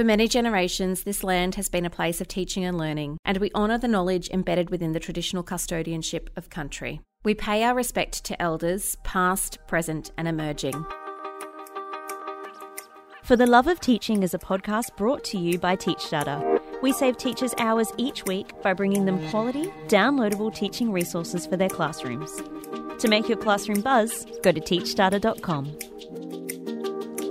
For many generations, this land has been a place of teaching and learning, and we honour the knowledge embedded within the traditional custodianship of country. We pay our respect to elders, past, present, and emerging. For the Love of Teaching is a podcast brought to you by TeachStarter. We save teachers hours each week by bringing them quality, downloadable teaching resources for their classrooms. To make your classroom buzz, go to teachstarter.com.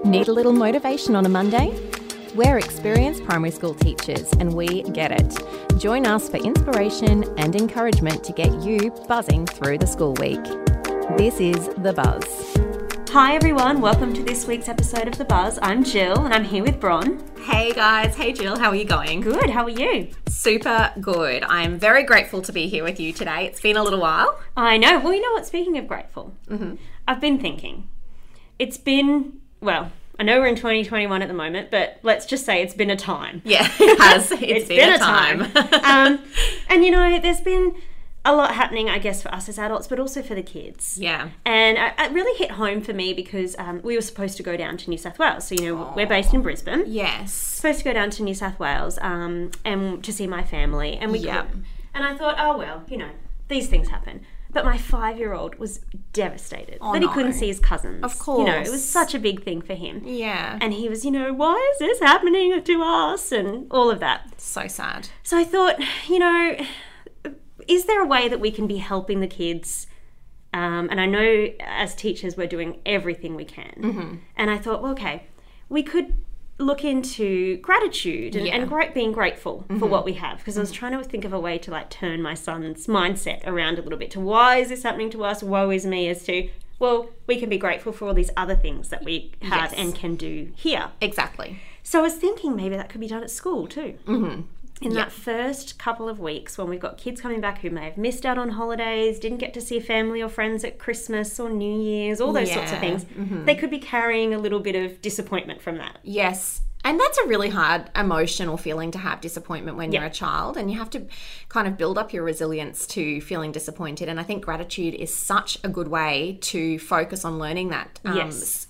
Need a little motivation on a Monday? We're experienced primary school teachers and we get it. Join us for inspiration and encouragement to get you buzzing through the school week. This is The Buzz. Hi everyone, welcome to this week's episode of The Buzz. I'm Jill and I'm here with Bron. Hey guys, hey Jill, how are you going? Good, how are you? Super good. I am very grateful to be here with you today. It's been a little while. I know. Well, you know what? Speaking of grateful, Mm-hmm. I've been thinking. It's been, well, I know we're in 2021 at the moment, but let's just say it's been a time. Yeah, it has. it's been, a time. um, and you know, there's been a lot happening, I guess, for us as adults, but also for the kids. yeah. And it really hit home for me because um, we were supposed to go down to New South Wales. So, you know, we're based in Brisbane. Yes. Supposed to go down to New South Wales um, and to see my family. And we Yeah. couldn't. And I thought, oh, well, you know, these things happen. But my five year old was devastated that he no. couldn't see his cousins. Of course. You know, it was such a big thing for him. Yeah. And he was, you know, why is this happening to us? And all of that. so sad. So I thought, you know, is there a way that we can be helping the kids? Um, and I know as teachers, we're doing everything we can. Mm-hmm. And I thought, well, okay, we could look into gratitude and, Yeah. Mm-hmm. and great, being grateful for what we have. Because I was trying to think of a way to like turn my son's mindset around a little bit to why is this happening to us? Woe is me. As to well, we can be grateful for all these other things that we have Yes. and can do here. Exactly. So I was thinking maybe that could be done at school too. Mm-hmm. In that first couple of weeks when we've got kids coming back who may have missed out on holidays, didn't get to see family or friends at Christmas or New Year's, all those sorts of Yeah. things, they could be carrying a little bit of disappointment from that. Yes. And that's a really hard emotional feeling to have disappointment when you're a child, and you have to kind of build up your resilience to feeling disappointed. And I think gratitude is such a good way to focus on learning that um, Yes.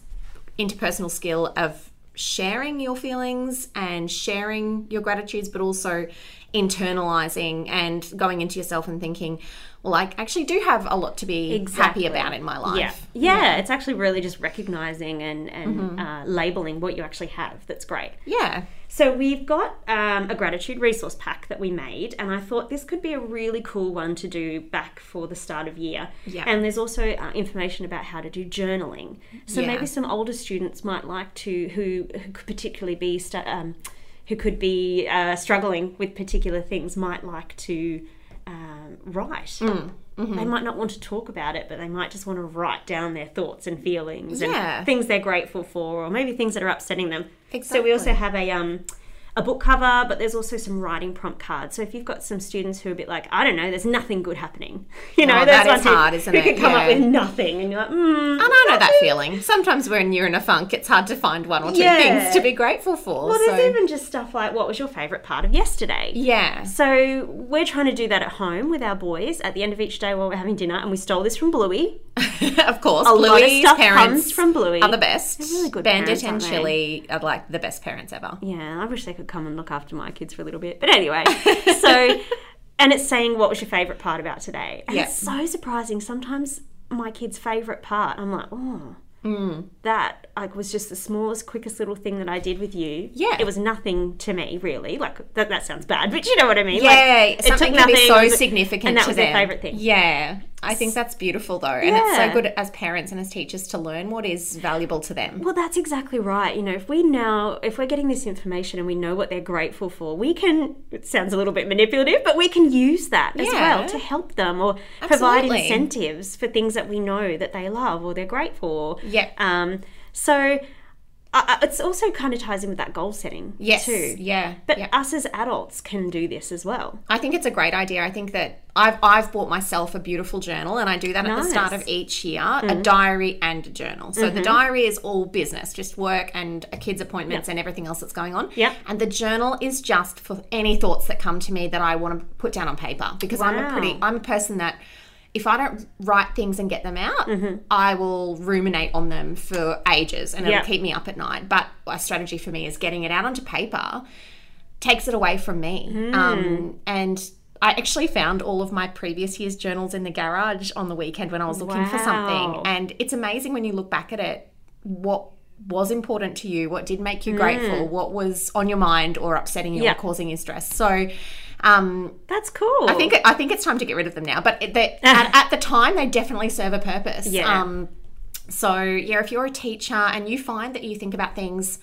interpersonal skill of sharing your feelings and sharing your gratitudes, but also internalizing and going into yourself and thinking, well, I actually do have a lot to be Exactly. happy about in my life. Yeah. yeah, it's actually really just recognizing and, and uh, labeling what you actually have. That's great. Yeah. So we've got um, a gratitude resource pack that we made, and I thought this could be a really cool one to do back for the start of year. Yeah. And there's also uh, information about how to do journaling. So Yeah. maybe some older students might like to, who, who could particularly be, stu- um, who could be uh, struggling with particular things, might like to write. Mm, mm-hmm. They might not want to talk about it, but they might just want to write down their thoughts and feelings Yeah. and things they're grateful for, or maybe things that are upsetting them. So we also have a um a book cover, but there's also some writing prompt cards. So if you've got some students who are a bit like, I don't know, there's nothing good happening, you know, Oh, there's that is ones who- hard, isn't who it? can come up with nothing, and you're like, mm, And I know that feeling. Sometimes when you're in a funk, it's hard to find one or two Yeah. things to be grateful for. well, there's so- even just stuff like, what was your favourite part of yesterday? yeah, So we're trying to do that at home with our boys at the end of each day while we're having dinner, and we stole this from Bluey. of course. A lot of Bluey's stuff parents comes from Bluey. are the best. really good Bandit parents, and? Chilli are like the best parents ever. Yeah, I wish they could come and look after my kids for a little bit. But anyway, so and it's saying what was your favourite part about today. And Yeah. it's so surprising. Sometimes my kid's favourite part, I'm like, oh, mm. that like was just the smallest, quickest little thing that I did with you. Yeah. it was nothing to me really. Like that, that sounds bad, but you know what I mean. Yeah, like, something can be so significant and that to was them. their favourite thing. Yeah, I think that's beautiful though, and it's so good as parents and as teachers to learn what is valuable to them. Well, that's exactly right. You know, if we now, if we're getting this information and we know what they're grateful for, we can, it sounds a little bit manipulative, but we can use that as well to help them or provide incentives for things that we know that they love or they're grateful. For. Yeah. Um, so it's also kind of ties in with that goal setting Yes, too. yeah, But yeah. us as adults can do this as well. I think it's a great idea. I think that I've I've bought myself a beautiful journal, and I do that at the start of each year, a mm-hmm. diary and a journal. So the mm-hmm. diary is all business, just work and a kids' appointments and everything else that's going on. Yep. And the journal is just for any thoughts that come to me that I want to put down on paper because I'm a pretty I'm a person that if I don't write things and get them out, I will ruminate on them for ages and it'll Yeah. keep me up at night. But a strategy for me is getting it out onto paper takes it away from me. Hmm. Um, and I actually found all of my previous year's journals in the garage on the weekend when I was looking for something. And it's amazing when you look back at it, what was important to you, what did make you grateful, what was on your mind or upsetting you. Yeah. or causing you stress. So, um, That's cool. I think I think it's time to get rid of them now. But they, at, at the time, they definitely serve a purpose. Yeah. Um, so yeah, if you're a teacher and you find that you think about things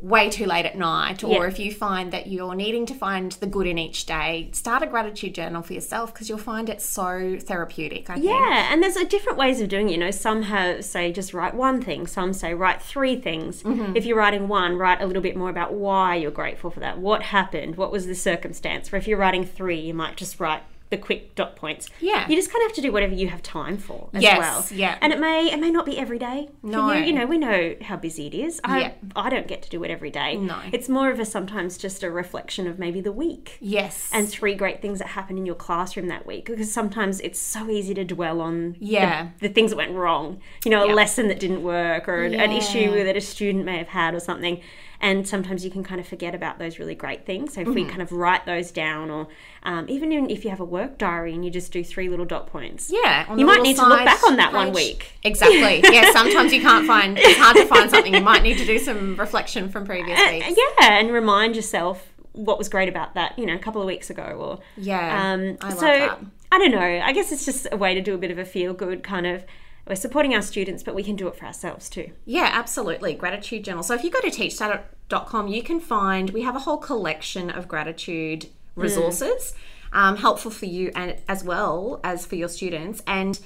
way too late at night, or Yeah. if you find that you're needing to find the good in each day, start a gratitude journal for yourself because you'll find it so therapeutic. I think. Yeah, and there's uh, different ways of doing it. You know, some have say just write one thing, some say write three things. Mm-hmm. If you're writing one, write a little bit more about why you're grateful for that. What happened? What was the circumstance? Or if you're writing three, you might just write the quick dot points. Yeah. You just kind of have to do whatever you have time for as Yes, well. yeah. And it may it may not be every day. for No. You. you know, we know how busy it is. I Yeah. I don't get to do it every day. No. It's more of a sometimes just a reflection of maybe the week Yes. and three great things that happened in your classroom that week because sometimes it's so easy to dwell on Yeah. the, things that went wrong you know a Yeah. lesson that didn't work or an- an issue that a student may have had or something and sometimes you can kind of forget about those really great things so if Mm-hmm. we kind of write those down or um, even in, if you have a work diary and you just do three little dot points yeah, you might need to look back on that one week Exactly. yeah, sometimes you can't find. It's hard to find something. You might need to do some reflection from previous Uh, weeks. yeah and remind yourself what was great about that you know a couple of weeks ago or Yeah, um, I love so that. I don't know. I guess it's just a way to do a bit of a feel good kind of. We're supporting our students, but we can do it for ourselves too. Yeah, absolutely. Gratitude journal. So if you go to teachstarter.com, you can find, we have a whole collection of gratitude resources, um, helpful for you and as well as for your students. And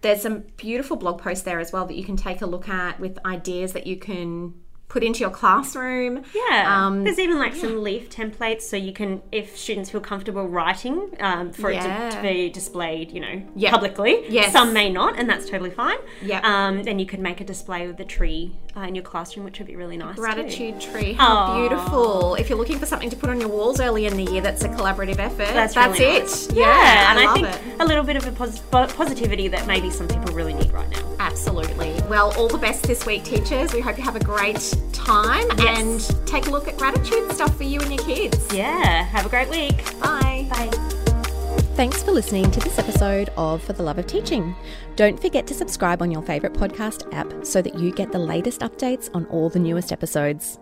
there's some beautiful blog posts there as well that you can take a look at with ideas that you can put into your classroom. Yeah. Um, There's even like some leaf templates, so you can, if students feel comfortable writing, um, for it to, to be displayed, you know, Yeah. publicly. Yes. Some may not, and that's totally fine. Yeah. Um, then you could make a display of the tree uh, in your classroom, which would be really nice. too. Gratitude tree. How Aw. beautiful. If you're looking for something to put on your walls early in the year that's a collaborative effort, That's, that's, really it. nice. Yeah, Yeah, and I, I, think it. a little bit of a pos- positivity that maybe some people really need right now. Absolutely. Well, all the best this week, teachers. We hope you have a great time Yes. and take a look at gratitude stuff for you and your kids. Yeah. Have a great week. Bye. Bye. Thanks for listening to this episode of For the Love of Teaching. Don't forget to subscribe on your favourite podcast app so that you get the latest updates on all the newest episodes.